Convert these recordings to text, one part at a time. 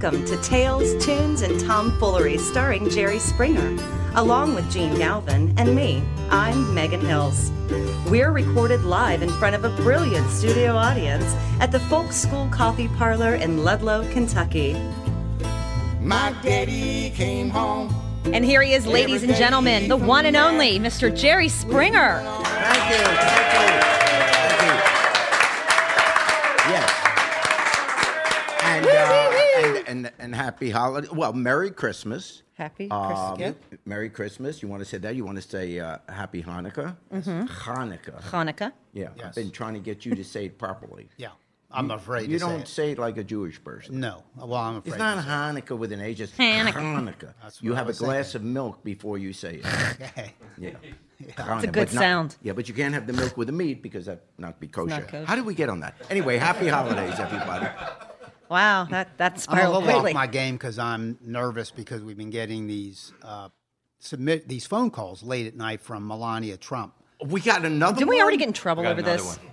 Welcome to Tales, Tunes, and Tomfoolery starring Jerry Springer, along with Jene Galvin and me. I'm Megan Hils. We're recorded live in front of a brilliant studio audience at the Folk School Coffee Parlor in Ludlow, Kentucky. My daddy came home. And here he is, ladies and gentlemen, the one and only Mr. Jerry Springer. Thank you. Thank you. And, and, and happy holiday. Well, Merry Christmas. Happy Um, Christmas. Merry Christmas. You want to say that? You want to say uh, Happy Hanukkah? Mm-hmm. Hanukkah. Hanukkah. Yeah. I've been trying to get you to say it properly. Yeah, I'm afraid You to say don't it. say it like a Jewish person. No, well, I'm afraid. It's not to say Hanukkah with an H. It's Hanukkah. Hanukkah. That's You I have a was glass of milk before you say it. it. Okay. Yeah. It's a good sound. Yeah, but you can't have the milk with the meat because that not be kosher. not kosher. How did we get on that? Anyway, happy holidays, everybody. Wow, that that I'm a little quickly. off my game because I'm nervous because we've been getting these uh, submit these phone calls late at night from Melania Trump. We got another. Didn't we one? already get in trouble got over another this? one.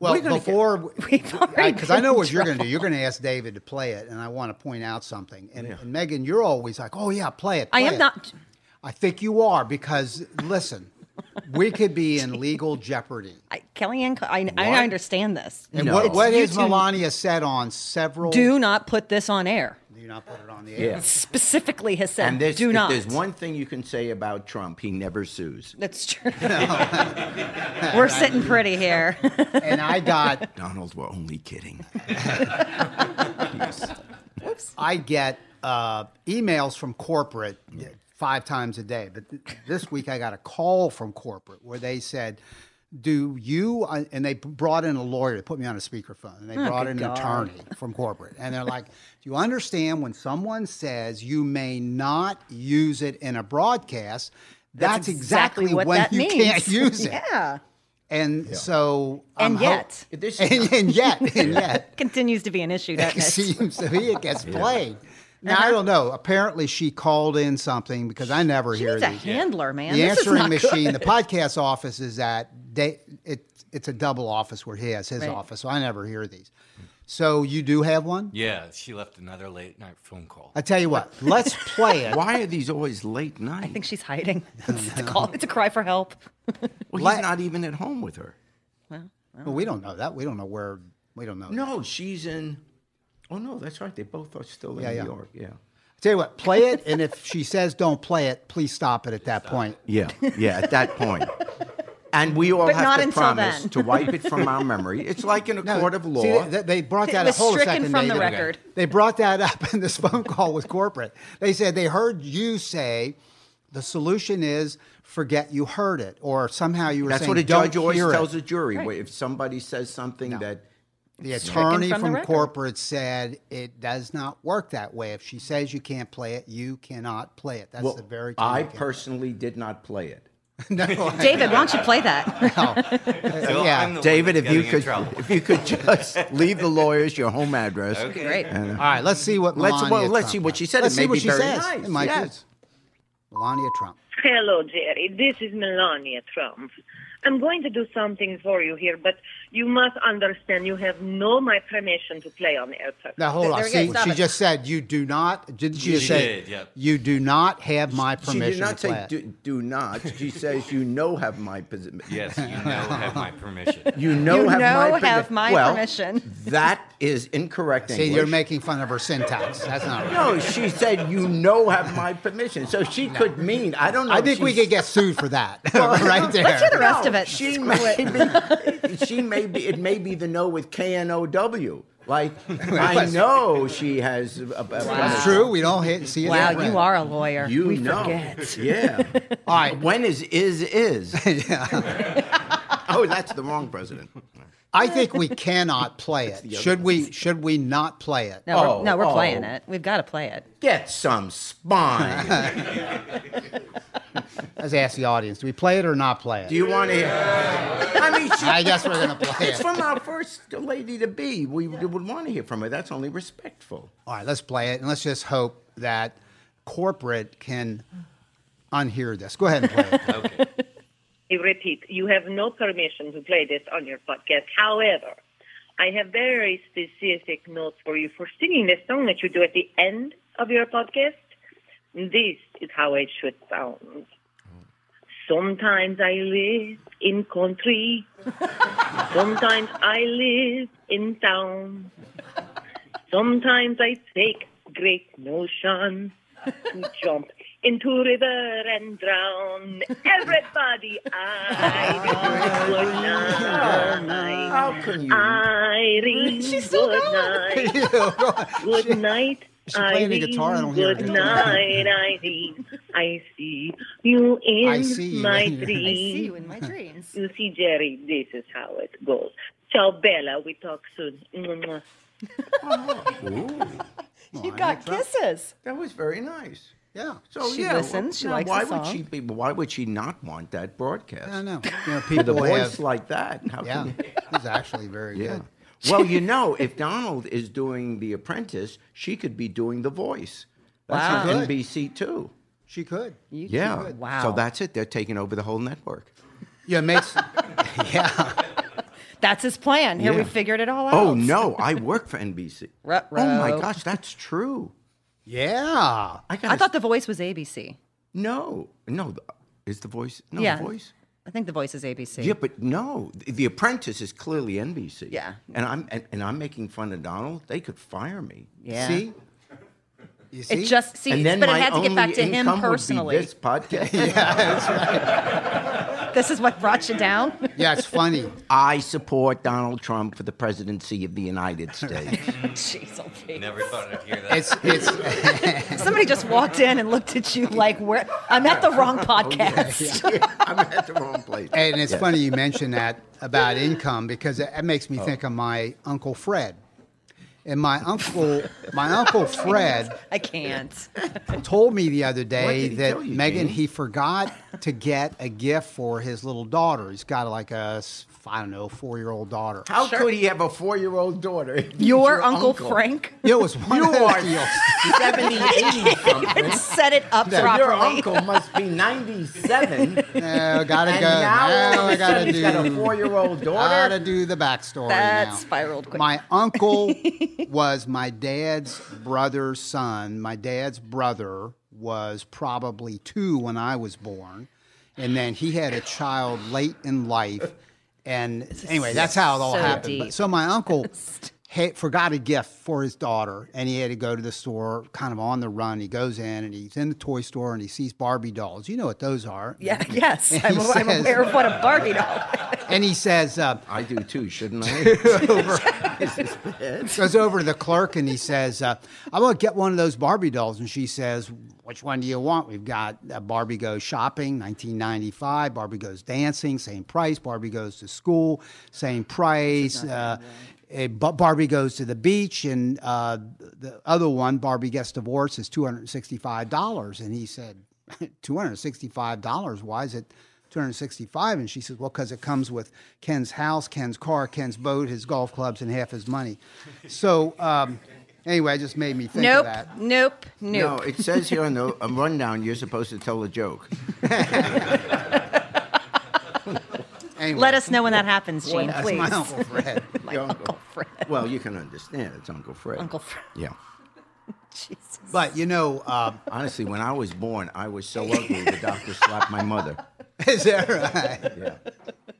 Well, We're gonna before We've already because I been know in what you're going to trouble. do. You're going to ask David to play it, and I want to point out something. And, and Megan, you're always like, "Oh yeah, play it." I play am it." not. I think you are because listen, we could be in legal jeopardy. I, Kellyanne, I, I understand this. And No. what, what you has two- Melania said on several? Do not put this on air. Do not put it on the air. Yeah. Specifically, has said, And there's, do if not. there's one thing you can say about Trump, he never sues. That's true. We're sitting pretty here. And I got Donald, we're only kidding. I get uh, emails from corporate five times a day, but th- this week I got a call from corporate where they said, "Do you?" uh, And they brought in a lawyer to put me on a speakerphone, and they brought in an God. attorney from corporate, and they're like, "Do you understand when someone says you may not use it in a broadcast?" That's, exactly, what when that you means. can't use it. yeah. And so, And I'm yet, This and, and yet, and yet, continues to be an issue, doesn't it it? seems to be it gets played. Now I uh-huh. don't know. Apparently, she called in something because I never She hear needs a handler, man. The This is answering not machine, good. the podcast office is at they, it, it's a double office where he has his Right. office, so I never hear these. So you do have one? Yeah, she left another late night phone call. I tell you what, let's play it. why are these always late night? I think she's hiding. It's a call. It's a cry for help. well, Let- he's not even at home with her. Well, we don't know that. We don't know where. We don't know. that. No, she's in. Oh no, that's right. They both are still in Yeah, New yeah. York. Yeah. Tell you what, play it, and if she says don't play it, please stop it at that point. Yeah, yeah, at that point. And we all But have not to promise then. to wipe it from our memory. It's like in a No, court of see, law. they, they brought that was up. Hold a stricken second, from the David. record. They brought that up in this phone call with corporate. They said they heard you say the solution is forget you heard it, or somehow you were That's saying what a judge always hear it. tells a jury. where If somebody says something that The attorney from from, record. corporate said it does not work that way. If she says you can't play it, you cannot play it. That's well, the very. I communication. personally did not play it. no, David, why don't you play that? So yeah. I'm the one David, if you could, if you could just leave the lawyers your home address. Okay. Great. Uh, All right, let's see what Let's- Melania well, let's Trump see what she said. Let's may see what be she very says. nice, It might be. yes. Melania Trump. Hello, Jerry. This is Melania Trump. I'm going to do something for you here, but you must understand you have no my permission to play on air. Now hold on. See, she it. just said you do not. Did she just She say did, yep. you do not have my She permission did not to play say it? do, do not. She says you know have my position. Yes, you know have my permission. You know You have know my permi- have my well, permission. That is incorrect See, English. you're making fun of her syntax. That's not right. No, she said you know have my permission. So she could mean I don't know. I think we could get sued for that right there. Let's hear the rest of it. She may be. She may be. It may be the no with K N O W. Like I know she has. A, a, That's true. We don't hit, see it. Wow, that way. you are a lawyer. You we know. forget. Yeah. All right. When is is is? oh, that's the wrong president. I think we cannot play it. Should we? Should we not play it? No, Oh, we're, no, we're oh. playing it. We've got to play it. Get some spine. Let's ask the audience. Do we play it or not play it? Do you want to hear? I mean, she, I guess we're gonna play it's it. from our first lady to be. We would want to hear from her. That's only respectful. All right, let's play it, and let's just hope that corporate can unhear this. Go ahead and play it. Okay. I repeat, you have no permission to play this on your podcast. However, I have very specific notes for you for singing the song that you do at the end of your podcast. This is how it should sound. Sometimes I live in country. Sometimes I live in town. Sometimes I take great notion to jump into river and drown. Everybody, Irene, good night. How can you? Irene, She's still good night. Good night. Is she playing the Irene, guitar? I don't hear her Good night, Irene. I see you in I see you my in your- I dreams. I see you in my dreams. You see, Jerry, this is how it goes. Ciao, Bella. We talk soon. Mwah, mwah. You got kisses. That was very nice. Yeah. So She yeah, listens, she now, likes why the would song. she be? Why would she not want that broadcast? I know. You know, With a people voice have. like that. How Yeah, can you? it's actually very Yeah. good. Well, you know, if Donald is doing The Apprentice, she could be doing The Voice. That's Wow. on NBC too. She could. You Yeah. could. Wow. So that's it. They're taking over the whole network. Yeah, it makes. yeah. That's his plan. Here we figured it all oh, out. Oh no, I work for NBC. Ruh-roh. Oh my gosh, that's true. Yeah. I got. I thought The Voice was ABC. no, no. Is the voice? No, Yeah. the voice. I think The Voice is ABC. Yeah, but no, The The Apprentice is clearly NBC. Yeah. and I'm and, and I'm making fun of Donald. They could fire me. Yeah. See? You see? It just see, and then but it had to get back to him income would be personally. this podcast. This is what brought you down. Yeah, it's funny. I support Donald Trump for the presidency of the United States. Jeez, oh, Pete. Never thought I'd hear that. It's it's Somebody just walked in and looked at you like, "Where? I'm at the wrong oh, podcast." I'm at the wrong place. and it's Yes. funny you mentioned that about income because it, it makes me Oh. think of my uncle Fred. And my uncle, my uncle Fred, I can't. told me the other day he that tell you, Megan Jene? he forgot to get a gift for his little daughter. He's got like a s- I don't know four year old daughter. How could he have a four-year-old daughter? if he's Your, uncle, Frank It was one You of those are deals. 70, 80 something. set it up Your properly. Your uncle must be 97. No, gotta and go. now Now I gotta sudden he's got a four-year-old daughter. Gotta do the backstory That now. spiraled quick. My uncle was my dad's brother's son. My dad's brother was probably two when I was born. And then he had a child late in life. And anyway, that's how it all so happened. But, so my uncle had, forgot a gift for his daughter, and he had to go to the store kind of on the run. He goes in and he's in the toy store and he sees Barbie dolls. You know what those are. yeah, yes, I'm, he I'm aware of what a Barbie doll. And he says, uh, I do too, shouldn't I? Is this bad? goes over to the clerk and he says, uh, "I want to get one of those Barbie dolls." And she says, "Which one do you want?" We've got uh, Barbie goes shopping, 1995. Barbie goes dancing, same price. Barbie goes to school, same price. Uh, eh, Barbie goes to the beach, and uh, the other one, Barbie gets divorced, is two hundred sixty-five dollars. And he said, two hundred sixty-five dollars. Why is it? 265 and she says well because it comes with ken's house ken's car ken's boat his golf clubs and half his money so um, anyway it just made me think Nope, of that nope, No, nope. No, it says here on the um, rundown you're supposed to tell a joke. anyway Let us know when that happens, Jene, that's please. my uncle fred My Your Uncle Fred. Well, you can understand. It's Uncle Fred. Uncle Fred. Yeah. Jesus. but you know uh, Honestly, when I was born, I was so ugly the doctor slapped my mother. is that right Yeah.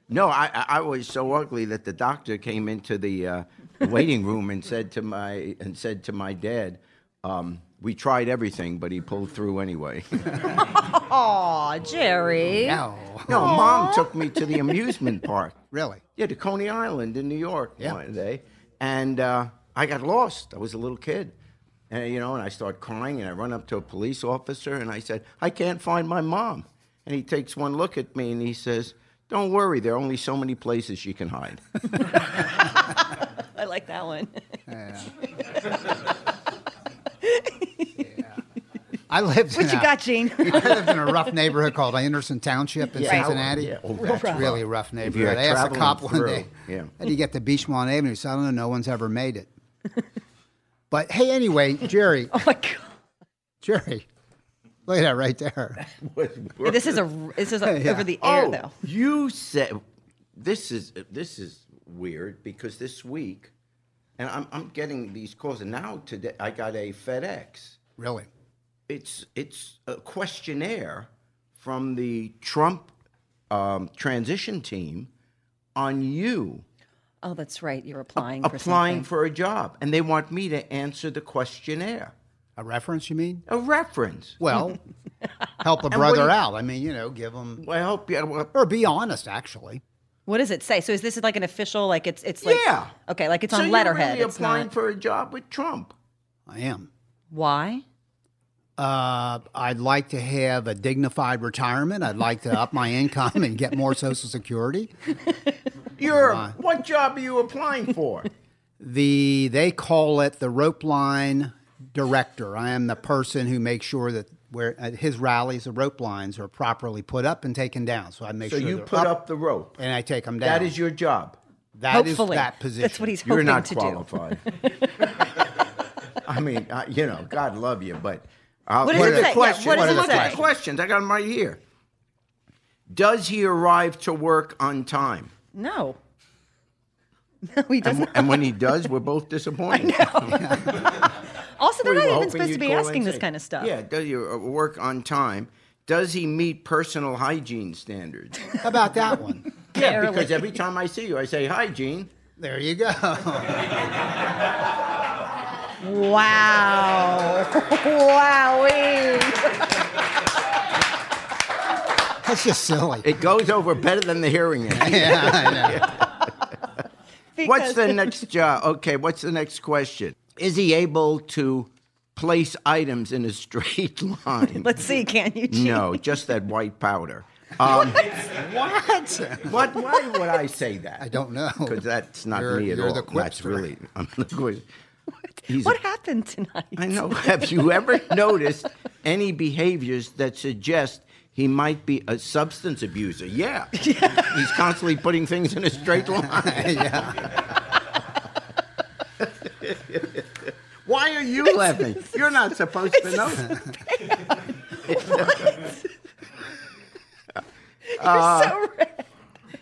No, I, I I was so ugly that the doctor came into the uh, waiting room and said to my and said to my dad, um, "We tried everything, but he pulled through anyway." Aw, Jerry. no no, mom took me to the amusement park. really Yeah, to Coney Island in New York Yeah. one day, and uh, I got lost. I was a little kid, and you know, and I start crying, and I run up to a police officer, and I said, "I can't find my mom." And he takes one look at me, and he says, "Don't worry, there are only so many places you can hide." I like that one. i lived in What you a, got, Jene? I lived in a rough neighborhood called Anderson Township in Yeah. Cincinnati. Yeah. Oh, that's It's really a rough neighborhood. I asked the traveling cop one day, yeah. how do you get to Beechmont Avenue? So I don't know, no one's ever made it. but hey, anyway, Jerry, oh my God. Jerry, look at that right there. This is a this is a, Yeah. over the air oh, though. you said this is this is weird because this week, and I'm, I'm getting these calls, and now today I got a FedEx. Really? It's it's a questionnaire from the Trump um, transition team on you Oh, that's right. You're applying for applying something. for a job, and they want me to answer the questionnaire. A reference, you mean? A reference. Well, help a brother you- out. I mean, you know, give him. Well, I hope you. Well, or be honest. Actually, What does it say? So is this like an official? Like it's it's like Yeah. Okay, like it's so on you're letterhead. really it's applying not. for a job with Trump. I am. Why? Uh, I'd like to have a dignified retirement. I'd like to up my income and get more Social Security. You're what job are you applying for? The they call it the rope line director. I am the person who makes sure that where at his rallies the rope lines are properly put up and taken down. So I make so sure you put up, the rope. and I take them down. That is your job. That is Hopefully, that position. That's what he's hoping You're not to qualified. I mean, I, you know, God love you, but uh, What does look the say? Yeah, questions. what does it look at the questions. I got them right here. Does he arrive to work on time? No. No, he doesn't. And when he does, we're both disappointed. Also, they're We not even supposed to be asking this say, kind of stuff. Yeah, does he uh, work on time? Does he meet personal hygiene standards? How about that one? yeah, because every time I see you, I say, "Hi, Jene." There you go. Wow. Wowee. That's just silly. It goes over better than the hearing aid. yeah, I know. What's the next job? Okay, what's the next question? Is he able to place items in a straight line? Let's see, can you? Jene? no, just that white powder. Um, What? what? Why would I say that? I don't know. Because that's not You're- me at you're all. the that's really. I'm the quiz. He's What happened tonight? I know. Have you ever noticed any behaviors that suggest he might be a substance abuser? Yeah. yeah. He's constantly putting things in a straight line. Why are you laughing? You're not supposed to know. You're uh, so red.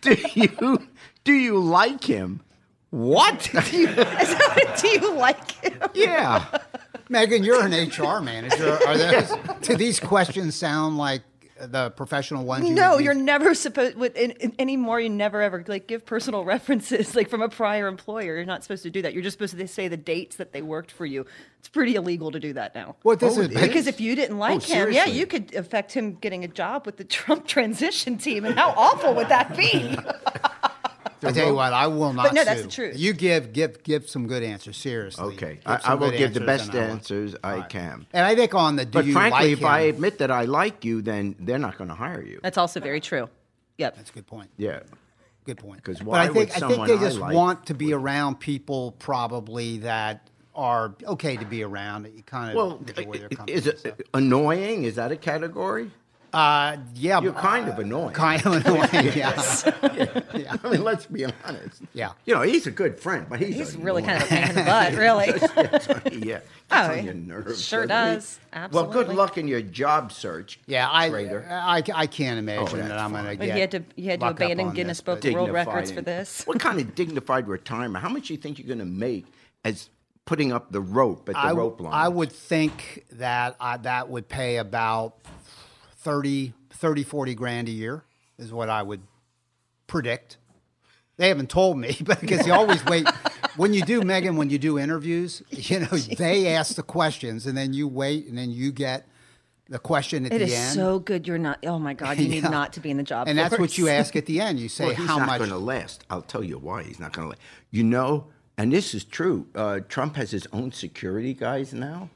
Do you do you like him? What? Do you like him? yeah. Megan, you're an HR manager. Are those, do these questions sound like the professional ones? You No, you're never supposed with in, in, anymore. You never ever like give personal references like from a prior employer. You're not supposed to do that. You're just supposed to say the dates that they worked for you. It's pretty illegal to do that now. What this Oh, is? Because if you didn't oh, like him, yeah, you could affect him getting a job with the Trump transition team. And how awful would that be? I tell you what, I will not. But no, that's sue. the truth. You give give give some good answers. Seriously. Okay. I, I will give the best and I answers I can. And I think on the do But you frankly, like if I admit that I like you, then they're not going to hire you. That's also very true. Yep. that's a good point. Yeah. Good point. Because why I think would I think they just like- want to be around people probably that are okay to be around. That you kind of Well, enjoy their company. is it stuff. annoying? Is that a category? Uh, yeah, You're but- kind of annoying. kind of annoying. yeah. I mean, let's be honest. Yeah. You know, he's a good friend, but he's, He's really kind of a pain in the butt, really. of yeah. Oh, Gets on your nerves, sure doesn't he? does. Well, good luck in your job search. Yeah, I, Trader. I, I can't imagine Oh, that I'm going to But get. you had to you had to abandon Guinness this, Book of World Records for this. What kind of dignified retirement? How much do you think you're going to make as putting up the rope at the I, rope line? I would think that I, that would pay about 30, 30, 40 grand a year is what I would predict. They haven't told me, but because you always wait. When you do, Megan, when you do interviews, you know, they ask the questions and then you wait and then you get the question at It the is end. so good. You're not. Oh my God, you need not to be in the job. and that's what you ask at the end. You say well, he's how not much. going to last. I'll tell you why he's not going to last. You know, and this is true. Uh, Trump has his own security guys now.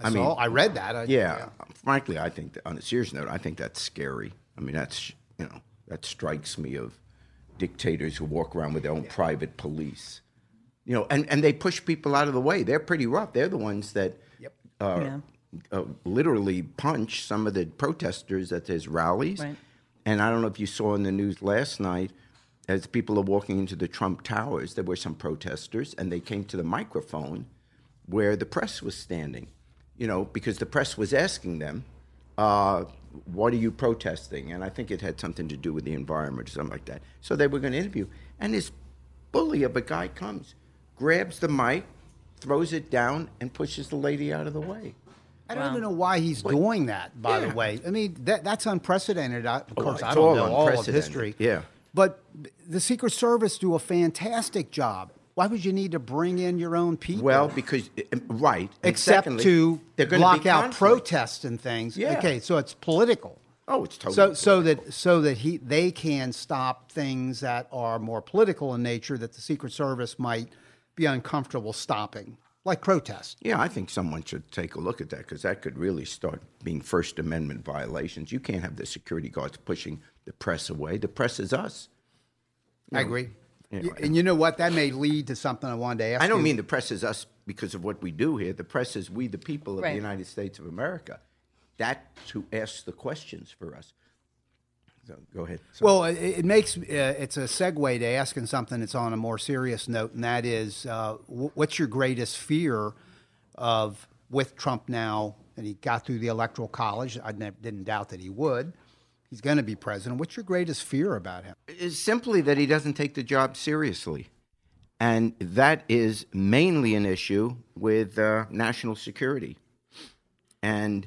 Yeah. I mean- all. I read that. I, Yeah, frankly, I think that, on a serious note, I think that's scary. I mean, that's you know that strikes me of dictators who walk around with their own private police. You know, and, and they push people out of the way. They're pretty rough. They're the ones that Yep. uh, Yeah. uh, literally punch some of the protesters at his rallies. Right. And I don't know if you saw in the news last night, as people are walking into the Trump Towers, there were some protesters, and they came to the microphone where the press was standing. You know, because the press was asking them, uh, "What are you protesting?" And I think it had something to do with the environment or something like that. So they were going to interview, and this bully of a guy comes, grabs the mic, throws it down, and pushes the lady out of the way. I don't even know why he's doing that. By Yeah. the way, I mean that that's unprecedented. I, of Oh, course, it's I don't all know all of history. Yeah. but the Secret Service do a fantastic job. Why would you need to bring in your own people? Well, because uh, right, except secondly, to they're block out protests and things. Yeah. Okay, so it's political. Oh, it's totally So so that so that he they can stop things that are more political in nature that the Secret Service might be uncomfortable stopping, like protests. Yeah, I think someone should take a look at that because that could really start being First Amendment violations. You can't have the security guards pushing the press away. The press is us. I agree. Yeah, Y- right. and you know what? That may lead to something I wanted to ask I don't you. mean the press is us because of what we do here. The press is we, the people of Right. the United States of America. That's who asks the questions for us. So go ahead. Sorry. Well, it, it makes uh, it's a segue to asking something that's on a more serious note, and that is, uh, wh- what's your greatest fear of with Trump now? And he got through the electoral college. I ne- didn't doubt that he would. He's going to be president. What's your greatest fear about him? is simply that he doesn't take the job seriously. And that is mainly an issue with uh, national security. And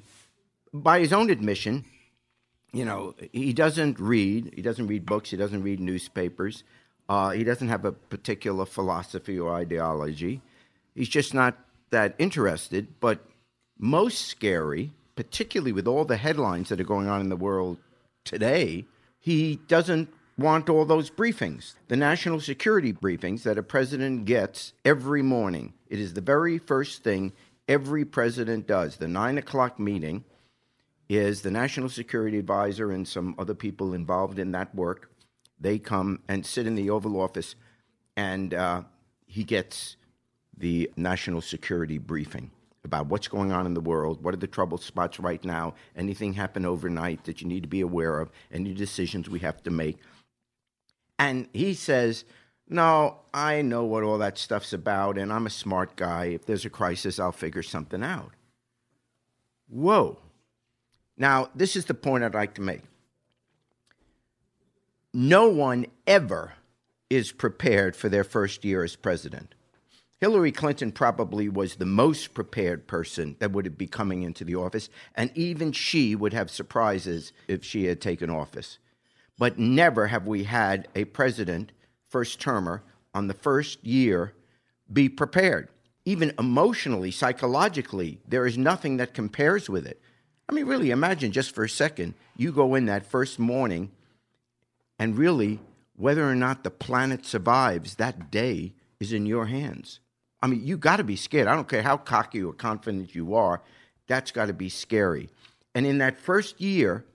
by his own admission, you know, he doesn't read, he doesn't read books, he doesn't read newspapers, uh, he doesn't have a particular philosophy or ideology. He's just not that interested. But most scary, particularly with all the headlines that are going on in the world today, he doesn't want all those briefings. The national security briefings that a president gets every morning. It is the very first thing every president does. The nine o'clock meeting is the national security advisor and some other people involved in that work. They come and sit in the Oval Office, and uh, he gets the national security briefing about what's going on in the world, what are the trouble spots right now, anything happen overnight that you need to be aware of, any decisions we have to make. And he says, No, I know what all that stuff's about, and I'm a smart guy. If there's a crisis, I'll figure something out. Whoa. Now, this is the point I'd like to make. No one ever is prepared for their first year as president. Hillary Clinton probably was the most prepared person that would be coming into the office, and even she would have surprises if she had taken office. But never have we had a president, first termer, on the first year be prepared. Even emotionally, psychologically, there is nothing that compares with it. I mean, really, imagine just for a second you go in that first morning and really whether or not the planet survives that day is in your hands. I mean, you got to be scared. I don't care how cocky or confident you are, that's got to be scary. And in that first year,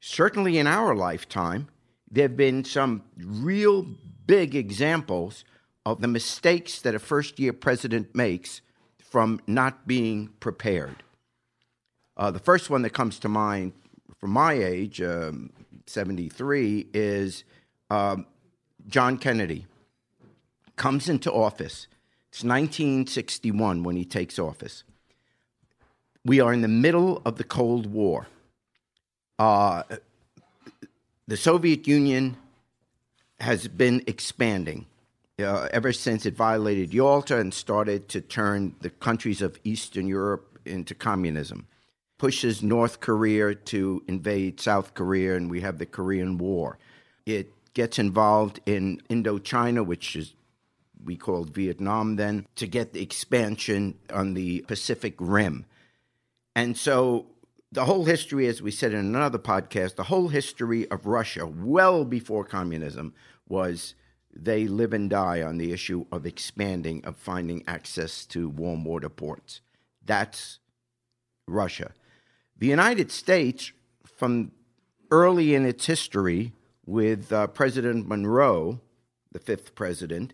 certainly in our lifetime, there have been some real big examples of the mistakes that a first year president makes from not being prepared. Uh, the first one that comes to mind from my age, um, 73, is um, John Kennedy comes into office. It's 1961 when he takes office. We are in the middle of the Cold War. Uh, the Soviet Union has been expanding uh, ever since it violated Yalta and started to turn the countries of Eastern Europe into communism. Pushes North Korea to invade South Korea, and we have the Korean War. It gets involved in Indochina, which is we called Vietnam then, to get the expansion on the Pacific Rim. And so the whole history, as we said in another podcast, the whole history of Russia, well before communism, was they live and die on the issue of expanding, of finding access to warm water ports. That's Russia. The United States, from early in its history with uh, President Monroe, the fifth president,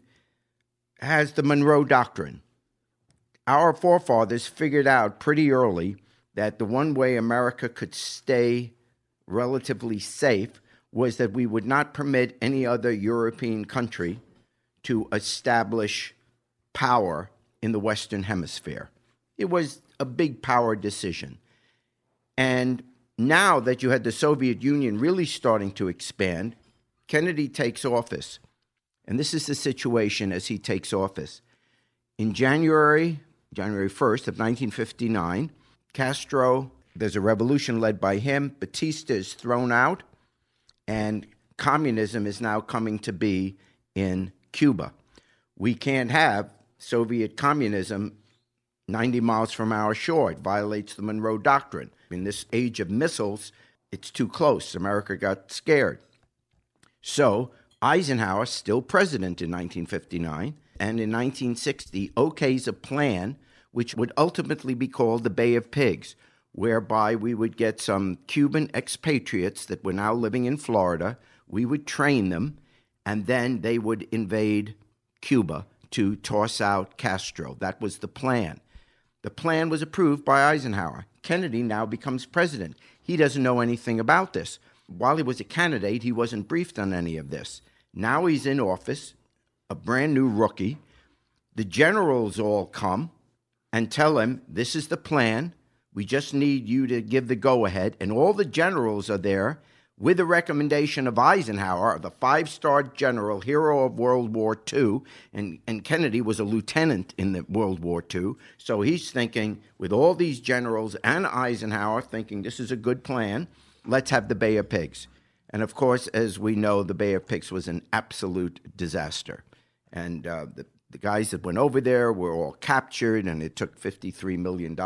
has the Monroe Doctrine. Our forefathers figured out pretty early that the one way America could stay relatively safe was that we would not permit any other European country to establish power in the Western Hemisphere. It was a big power decision. And now that you had the Soviet Union really starting to expand, Kennedy takes office. And this is the situation as he takes office. In January, January 1st of 1959, Castro, there's a revolution led by him. Batista is thrown out, and communism is now coming to be in Cuba. We can't have Soviet communism 90 miles from our shore. It violates the Monroe Doctrine. In this age of missiles, it's too close. America got scared. So Eisenhower, still president in 1959, and in 1960 okays a plan which would ultimately be called the Bay of Pigs, whereby we would get some Cuban expatriates that were now living in Florida. We would train them, and then they would invade Cuba to toss out Castro. That was the plan. The plan was approved by Eisenhower. Kennedy now becomes president. He doesn't know anything about this. While he was a candidate, he wasn't briefed on any of this. Now he's in office, a brand new rookie. The generals all come and tell him, This is the plan. We just need you to give the go ahead. And all the generals are there with the recommendation of Eisenhower, the five star general, hero of World War II, and, and Kennedy was a lieutenant in the World War II. So he's thinking, with all these generals and Eisenhower thinking this is a good plan, let's have the Bay of Pigs. And of course, as we know, the Bay of Pigs was an absolute disaster. And uh, the, the guys that went over there were all captured, and it took $53 million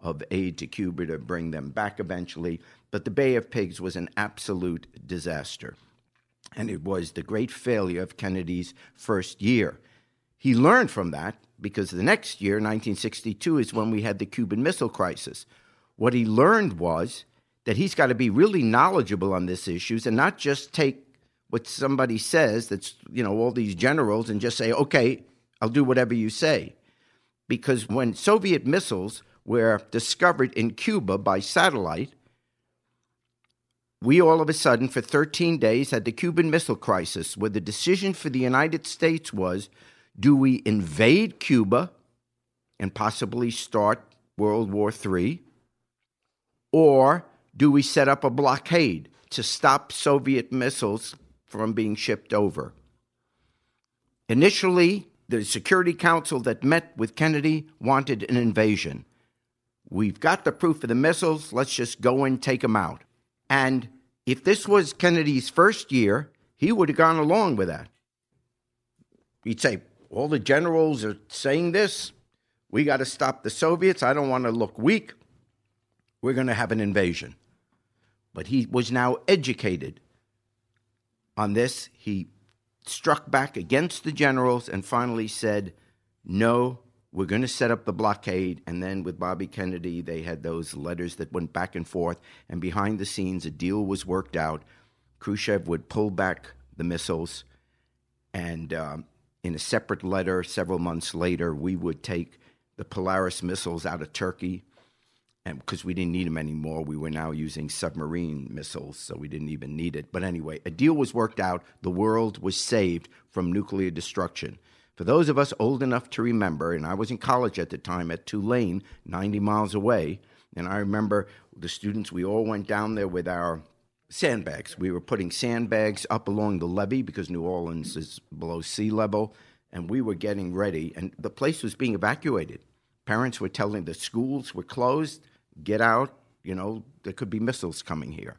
of aid to Cuba to bring them back eventually. But the Bay of Pigs was an absolute disaster. And it was the great failure of Kennedy's first year. He learned from that because the next year, 1962, is when we had the Cuban Missile Crisis. What he learned was that he's got to be really knowledgeable on these issues and not just take what somebody says that's, you know, all these generals and just say, okay, I'll do whatever you say. Because when Soviet missiles were discovered in Cuba by satellite, we all of a sudden, for 13 days, had the Cuban Missile Crisis, where the decision for the United States was do we invade Cuba and possibly start World War III, or do we set up a blockade to stop Soviet missiles from being shipped over? Initially, the Security Council that met with Kennedy wanted an invasion. We've got the proof of the missiles, let's just go and take them out. And if this was Kennedy's first year, he would have gone along with that. He'd say, All the generals are saying this. We got to stop the Soviets. I don't want to look weak. We're going to have an invasion. But he was now educated on this. He struck back against the generals and finally said, No, we're going to set up the blockade. And then with Bobby Kennedy, they had those letters that went back and forth. And behind the scenes, a deal was worked out. Khrushchev would pull back the missiles. And um, in a separate letter, several months later, we would take the Polaris missiles out of Turkey. And because we didn't need them anymore, we were now using submarine missiles, so we didn't even need it. But anyway, a deal was worked out. The world was saved from nuclear destruction. For those of us old enough to remember, and I was in college at the time at Tulane, 90 miles away, and I remember the students, we all went down there with our sandbags. We were putting sandbags up along the levee because New Orleans is below sea level, and we were getting ready, and the place was being evacuated. Parents were telling the schools were closed, get out, you know, there could be missiles coming here.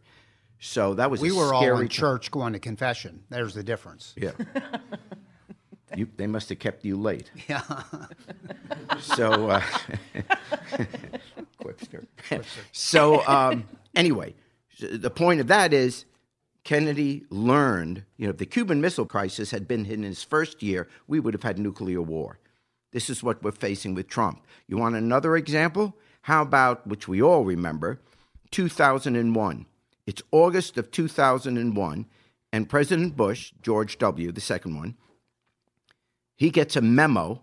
So that was We were all in church going to confession. There's the difference. Yeah. you, they must have kept you late. Yeah. so, uh, Quipster. so, um, anyway, the point of that is Kennedy learned, you know, if the Cuban Missile Crisis had been in his first year, we would have had nuclear war. This is what we're facing with Trump. You want another example? How about, which we all remember, 2001. It's August of 2001, and President Bush, George W., the second one, he gets a memo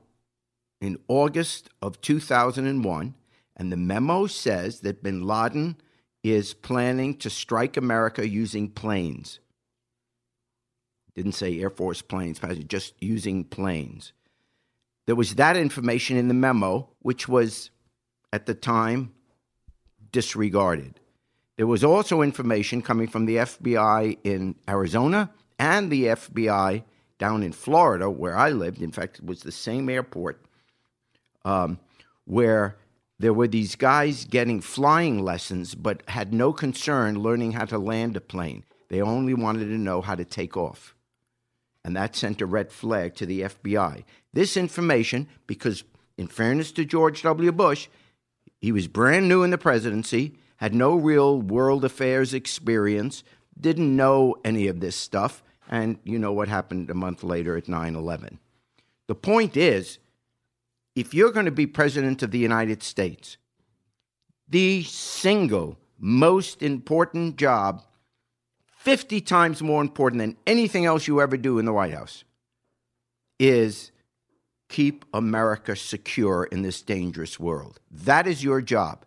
in August of 2001, and the memo says that bin Laden is planning to strike America using planes. Didn't say Air Force planes, just using planes. There was that information in the memo, which was at the time disregarded. There was also information coming from the FBI in Arizona and the FBI down in Florida, where I lived. In fact, it was the same airport um, where there were these guys getting flying lessons, but had no concern learning how to land a plane. They only wanted to know how to take off. And that sent a red flag to the FBI. This information, because in fairness to George W. Bush, he was brand new in the presidency, had no real world affairs experience, didn't know any of this stuff, and you know what happened a month later at 9 11. The point is, if you're going to be president of the United States, the single most important job, 50 times more important than anything else you ever do in the White House, is keep America secure in this dangerous world. That is your job.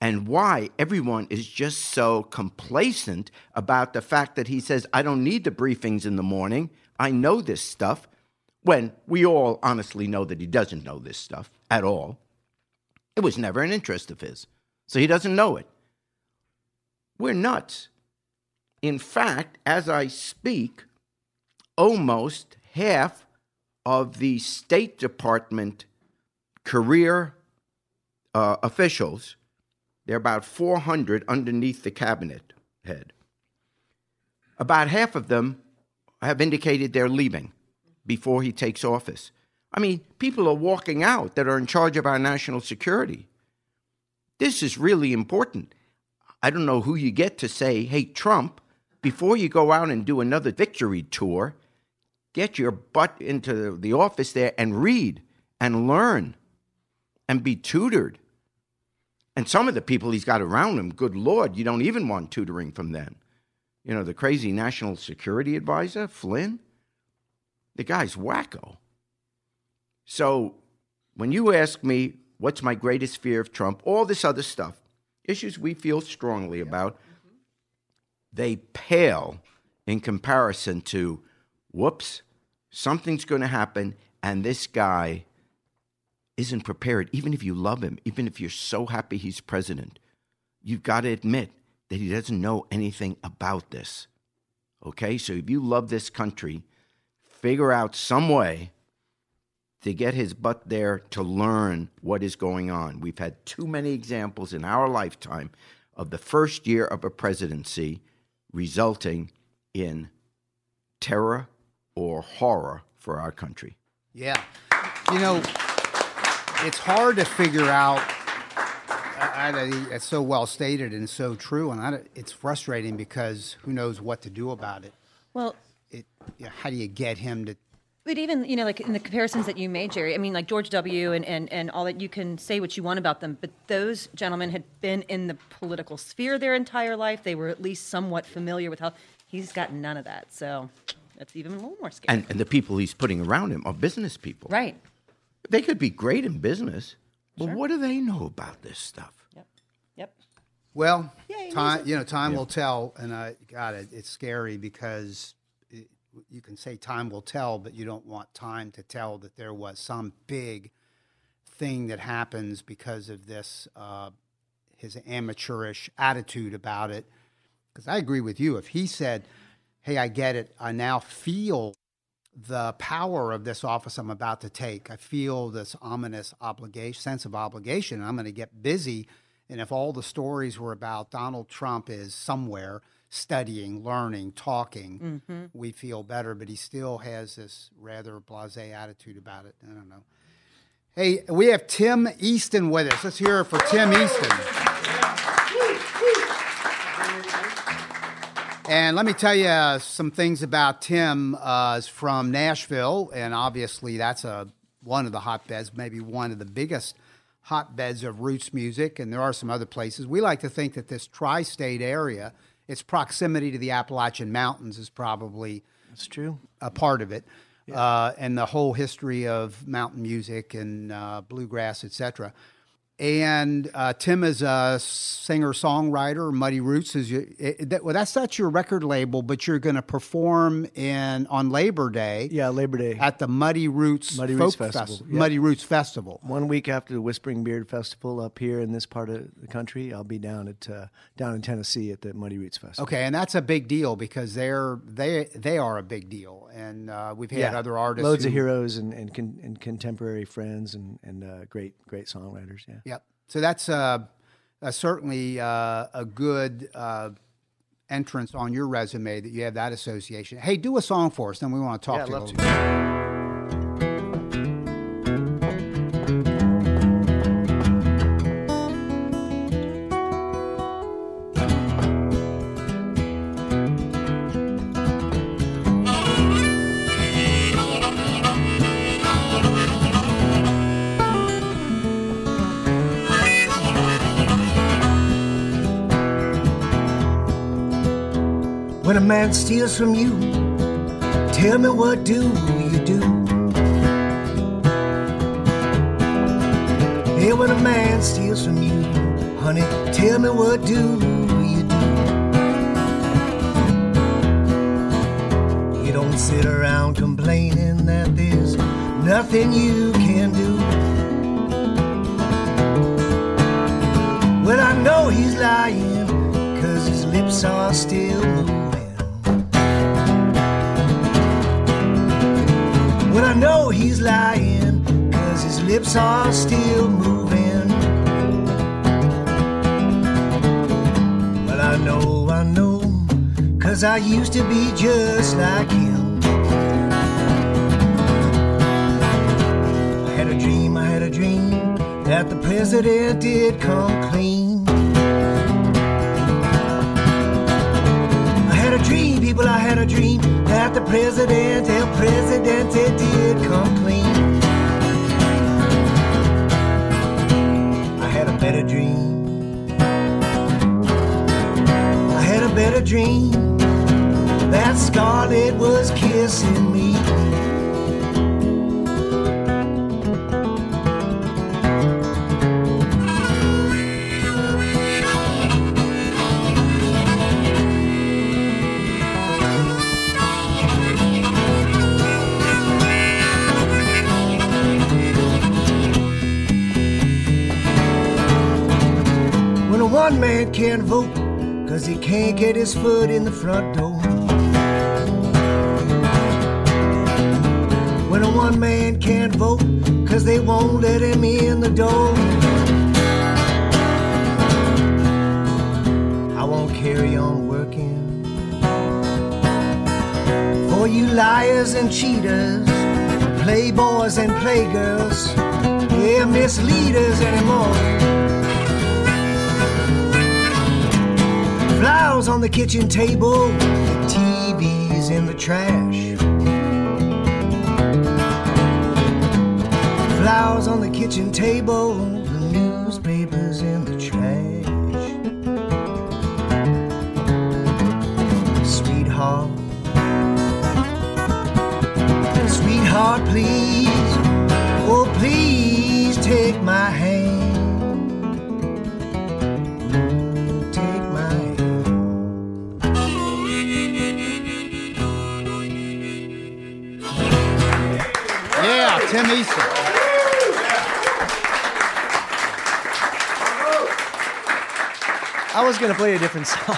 And why everyone is just so complacent about the fact that he says, I don't need the briefings in the morning. I know this stuff when we all honestly know that he doesn't know this stuff at all. It was never an interest of his, so he doesn't know it. We're nuts. In fact, as I speak, almost half of the State Department career uh, officials, there are about 400 underneath the cabinet head. About half of them have indicated they're leaving before he takes office. I mean, people are walking out that are in charge of our national security. This is really important. I don't know who you get to say, hey, Trump, before you go out and do another victory tour, get your butt into the office there and read and learn and be tutored. And some of the people he's got around him, good Lord, you don't even want tutoring from them. You know, the crazy national security advisor, Flynn, the guy's wacko. So when you ask me what's my greatest fear of Trump, all this other stuff, issues we feel strongly about, mm-hmm. they pale in comparison to whoops, something's going to happen, and this guy isn't prepared. Even if you love him, even if you're so happy he's president, you've got to admit that he doesn't know anything about this. Okay? So if you love this country, figure out some way to get his butt there to learn what is going on. We've had too many examples in our lifetime of the first year of a presidency resulting in terror or horror for our country. Yeah. You know, it's hard to figure out. I, I, it's so well stated and so true, and I, it's frustrating because who knows what to do about it. Well, It, you know, how do you get him to? But even you know, like in the comparisons that you made, Jerry. I mean, like George W. and and and all that. You can say what you want about them, but those gentlemen had been in the political sphere their entire life. They were at least somewhat familiar with how. He's got none of that, so that's even a little more scary. And, and the people he's putting around him are business people. right. They could be great in business, but what do they know about this stuff? Yep. Yep. Well, Yay, time you know time will tell, and I got it. It's scary because it, you can say time will tell, but you don't want time to tell that there was some big thing that happens because of this uh, his amateurish attitude about it. Because I agree with you. If he said, "Hey, I get it. I now feel the power of this office I'm about to take. I feel this ominous obligation, sense of obligation. I'm going to get busy. And if all the stories were about Donald Trump is somewhere studying, learning, talking, mm-hmm. we feel better. But he still has this rather blasé attitude about it. I don't know. Hey, we have Tim Easton with us. Let's hear it for Tim Easton. And let me tell you uh, some things about Tim. Uh, is from Nashville, and obviously that's a one of the hotbeds, maybe one of the biggest hotbeds of roots music. And there are some other places. We like to think that this tri-state area, its proximity to the Appalachian Mountains, is probably That's true. a part of it, uh, and the whole history of mountain music and uh, bluegrass, etc. and uh, Tim is a singer songwriter. Muddy Roots is your, it, that, well, that's not your record label, but you're going to perform in on Labor Day. Yeah, Labor Day. at the Muddy Roots Muddy Folk Roots Fest- Festival, yeah. Muddy Roots Festival. One week after the Whispering Beard Festival up here in this part of the country, I'll be down at uh, down in Tennessee at the Muddy Roots Festival. Okay, and that's a big deal because they're they they are a big deal, and uh, we've had other artists. loads of heroes and and, con- and contemporary friends and and uh, great great songwriters. Yeah. So that's uh, uh, certainly uh, a good uh, entrance on your resume that you have that association. Hey, do a song for us, then we want to talk Yeah, to you man steals from you, tell me what do you do? Hey, when a man steals from you, honey, tell me what do you do? You don't sit around complaining that there's nothing you can do. Well, I know he's lying, cause his lips are still. Well, I know he's lying, cause his lips are still moving. Well, I know, I know, cause I used to be just like him. I had a dream, I had a dream that the president did come clean. People, I had a dream that the president, el presidente did come clean. I had a better dream. I had a better dream that Scarlett was kissing me. One man can't vote, cause he can't get his foot in the front door. When a one man can't vote, cause they won't let him in the door. I won't carry on working for you liars and cheaters, playboys and playgirls, yeah, misleaders anymore. Flowers on the kitchen table, the TV's in the trash. Flowers on the kitchen table, the newspapers in the trash. Sweetheart, sweetheart, please, going to play a different song.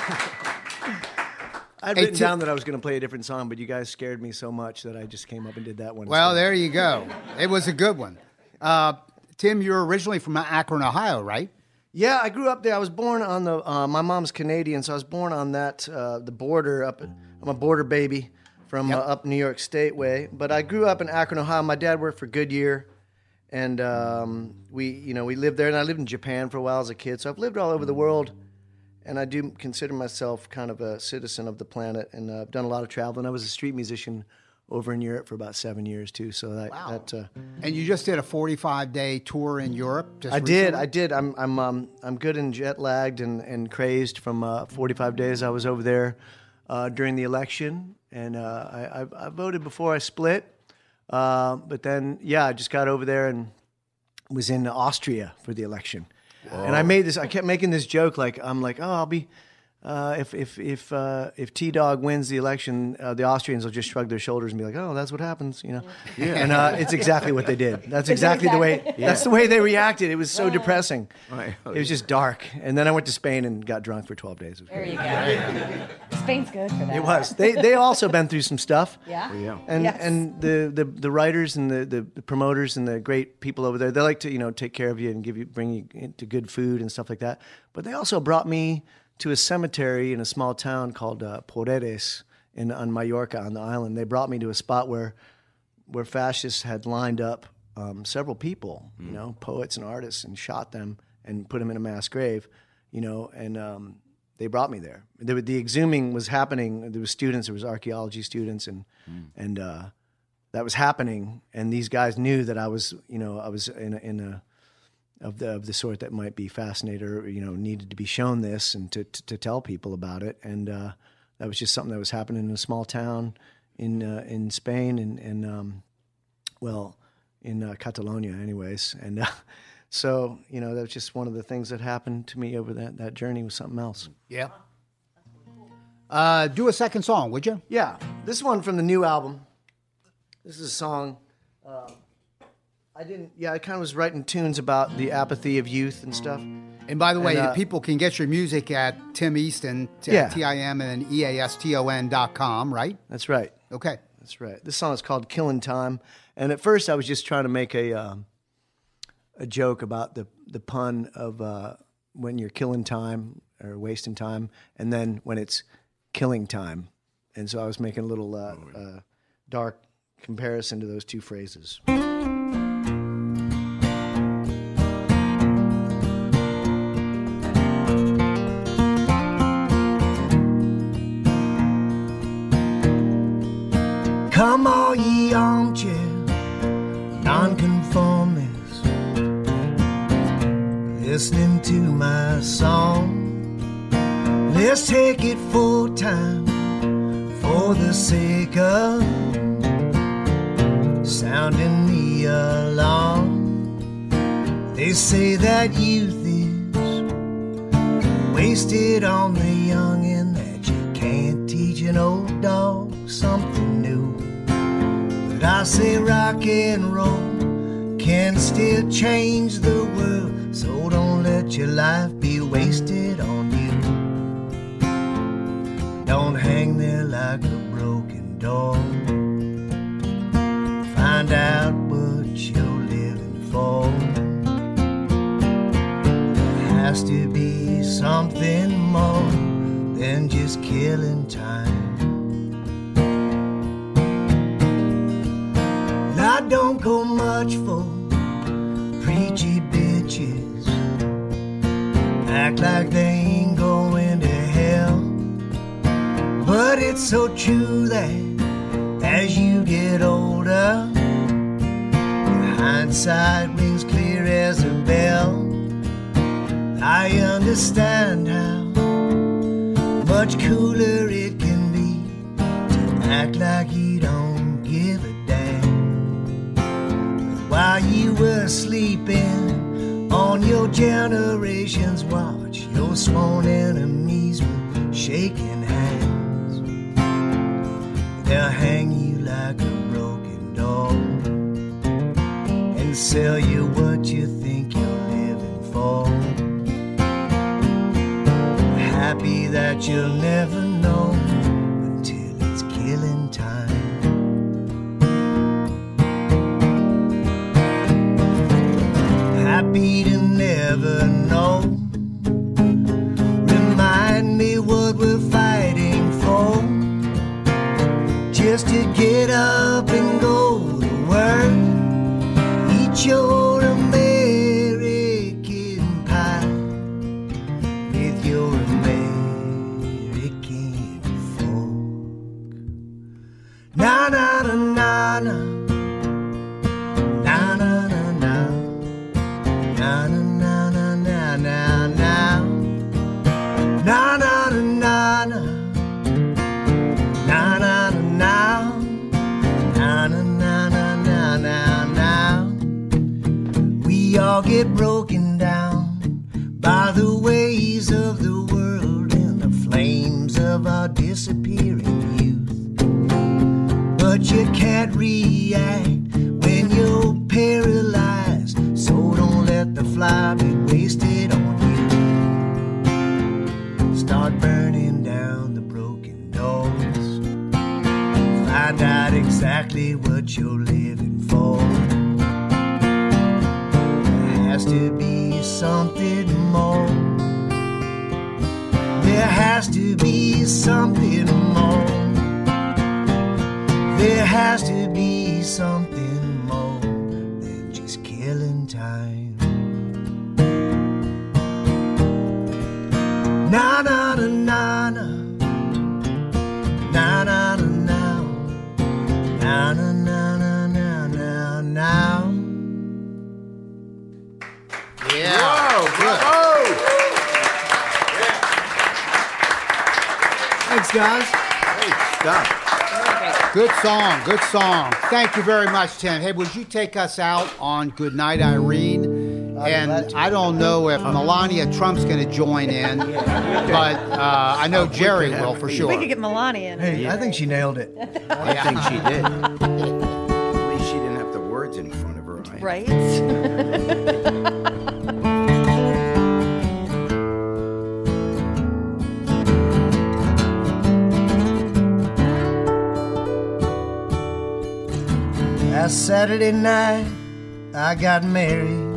I'd Hey, written Tim- down that I was going to play a different song, but you guys scared me so much that I just came up and did that one. Well, instead. there you go. It was a good one. Uh, Tim, you're originally from Akron, Ohio, right? Yeah, I grew up there. I was born on the. Uh, my mom's Canadian, so I was born on that uh, the border. Up, I'm a border baby from uh, up New York State way. But I grew up in Akron, Ohio. My dad worked for Goodyear, and um, we, you know, we lived there. And I lived in Japan for a while as a kid. So I've lived all over the world, and I do consider myself kind of a citizen of the planet. And uh, I've done a lot of traveling. I was a street musician over in Europe for about seven years too. So that, that uh, And you just did a 45 day tour in Europe. Just I did. I did. I'm I'm um, I'm good and jet lagged and, and crazed from uh, 45 days I was over there uh, during the election, and uh, I, I I voted before I split, uh, but then yeah, I just got over there and was in Austria for the election. And I made this. I kept making this joke, like I'm like, oh, I'll be. Uh, if if if uh, if T Dog wins the election, uh, the Austrians will just shrug their shoulders and be like, "Oh, that's what happens," you know. Yeah. And uh, it's exactly what they did. That's exactly the way. That's the way they reacted. It was so depressing. Right. It was just dark. And then I went to Spain and got drunk for 12 days. There you go. Spain's good for that. It was. They they also been through some stuff. Yeah. Yeah. And Yes. and the, the, the writers and the, the, the promoters and the great people over there, they like to you know take care of you and give you bring you into good food and stuff like that. But they also brought me to a cemetery in a small town called uh, Porreres in on Mallorca on the island. They brought me to a spot where where fascists had lined up um, several people, you know, poets and artists, and shot them and put them in a mass grave, you know, and um, they brought me there. The, the exhuming was happening. There was students, there was archaeology students, and and uh, that was happening. And these guys knew that I was, you know, I was in a, in a of the of the sort that might be fascinated or you know needed to be shown this and to to, to tell people about it. And uh, that was just something that was happening in a small town in uh, in Spain and and um, well in uh, Catalonia, anyways. And uh, so you know that was just one of the things that happened to me over that that journey was something else. Yeah. Uh, do a second song, would you? Yeah, this one from the new album. This is a song. I didn't. Yeah, I kind of was writing tunes about the apathy of youth and stuff. And by the way, And, uh, people can get your music at Tim Easton, t- Yeah. T-I-M and then E-A-S-T-O-N dot com, right? That's right. Okay. That's right. This song is called "Killing Time," and at first I was just trying to make a um, a joke about the the pun of uh, when you're killing time or wasting time, and then when it's killing time, and so I was making a little uh, uh, dark comparison to those two phrases. For preachy bitches. Act like they ain't going to hell. But it's so true that as you get older, your hindsight rings clear as a bell. I understand how much cooler it can be to act like you were sleeping on your generation's watch, your sworn enemies were shaking hands. They'll hang you like a broken dog and sell you what you think you're living for. Happy that you'll never Happy to never know. Remind me what we're fighting for. Just to get up and go to work. Eat your guys. Great stuff. Good song. Good song. Thank you very much, Tim. Hey, would you take us out on Good Night, Irene? And glad to. I don't know if Melania Trump's going to join in, but uh, I know Jerry will for sure. We could get Melania in. Hey, I think she nailed it. I think she did. At least she didn't have the words in front of her. eye. Right? Saturday night, I got married.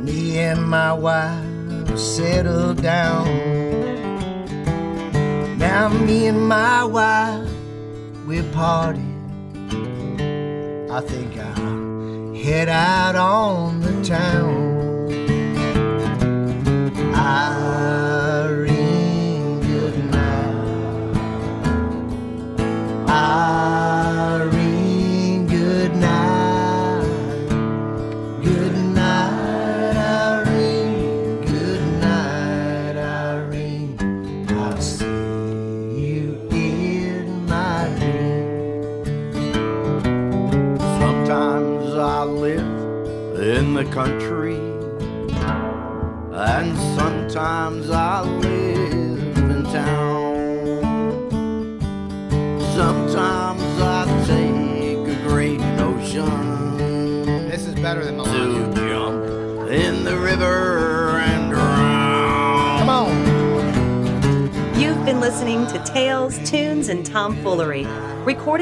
Me and my wife settled down. Now, me and my wife, we're partying. I think I'll head out on the town. Irene, good night. Irene,